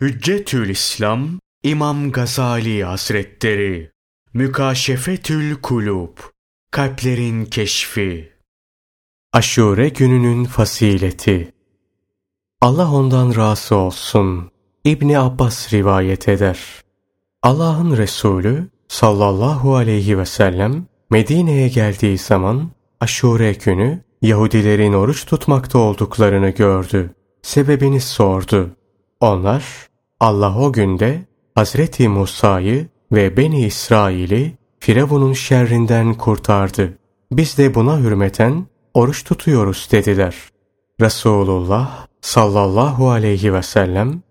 Hüccetül İslam İmam Gazali Hazretleri Mükaşefetül Kulub Kalplerin Keşfi Aşure gününün fasileti Allah ondan razı olsun. İbni Abbas rivayet eder. Allah'ın Resulü sallallahu aleyhi ve sellem Medine'ye geldiği zaman Aşure günü Yahudilerin oruç tutmakta olduklarını gördü. Sebebini sordu. Onlar Allah o günde Hazreti Musa'yı ve Beni İsrail'i Firavun'un şerrinden kurtardı. Biz de buna hürmeten oruç tutuyoruz dediler. Resulullah sallallahu aleyhi ve sellem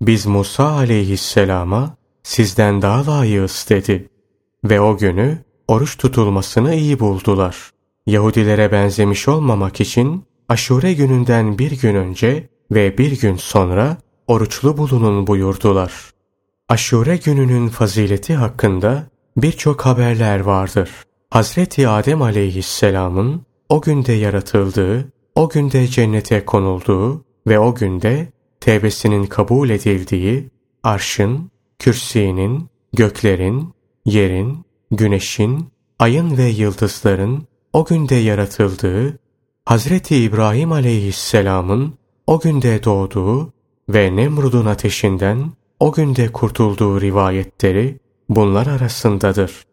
biz Musa aleyhisselama sizden daha layığız dedi. Ve o günü oruç tutulmasını iyi buldular. Yahudilere benzemiş olmamak için aşure gününden bir gün önce ve bir gün sonra oruçlu bulunun buyurdular. Aşure gününün fazileti hakkında birçok haberler vardır. Hazreti Adem aleyhisselamın o günde yaratıldığı, o günde cennete konulduğu ve o günde tevbesinin kabul edildiği, arşın, kürsinin, göklerin, yerin, güneşin, ayın ve yıldızların o günde yaratıldığı, Hazreti İbrahim aleyhisselamın o günde doğduğu ve Nemrud'un ateşinden o günde kurtulduğu rivayetleri bunlar arasındadır.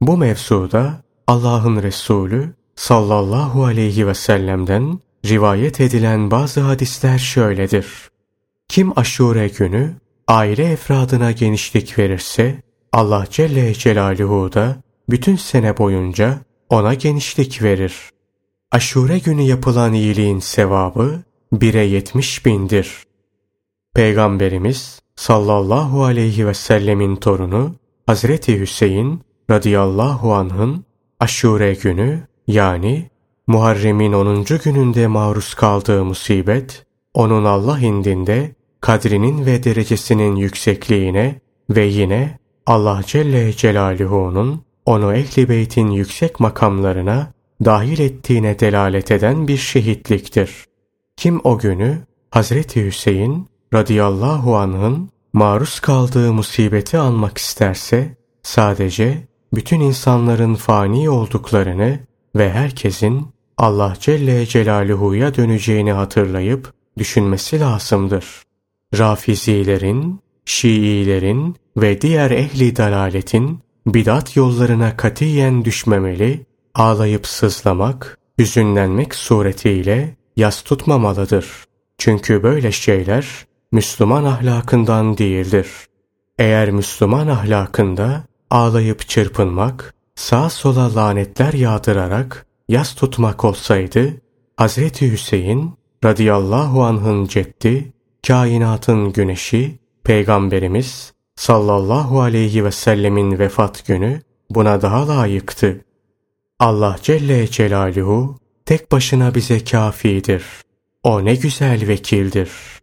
Bu mevzuda Allah'ın Resulü sallallahu aleyhi ve sellem'den rivayet edilen bazı hadisler şöyledir. Kim aşure günü aile efradına genişlik verirse Allah Celle Celaluhu da bütün sene boyunca ona genişlik verir. Aşure günü yapılan iyiliğin sevabı bire yetmiş bindir. Peygamberimiz sallallahu aleyhi ve sellemin torunu Hazreti Hüseyin radıyallahu anh'ın aşure günü yani Muharrem'in 10. gününde maruz kaldığı musibet, onun Allah indinde kadrinin ve derecesinin yüksekliğine ve yine Allah Celle Celaluhu'nun onu ehli beytin yüksek makamlarına dahil ettiğine delalet eden bir şehitliktir. Kim o günü Hazreti Hüseyin radıyallahu anh'ın maruz kaldığı musibeti almak isterse sadece bütün insanların fani olduklarını ve herkesin Allah Celle Celaluhu'ya döneceğini hatırlayıp düşünmesi lazımdır. Rafizilerin, Şiilerin ve diğer ehli dalaletin bidat yollarına katiyen düşmemeli, ağlayıp sızlamak, hüzünlenmek suretiyle yas tutmamalıdır. Çünkü böyle şeyler Müslüman ahlakından değildir. Eğer Müslüman ahlakında ağlayıp çırpınmak, sağa sola lanetler yağdırarak yas tutmak olsaydı, Hazreti Hüseyin radıyallahu anh'ın ceddi, kainatın güneşi, Peygamberimiz sallallahu aleyhi ve sellemin vefat günü buna daha layıktı. Allah Celle Celaluhu tek başına bize kafidir. O ne güzel vekildir.''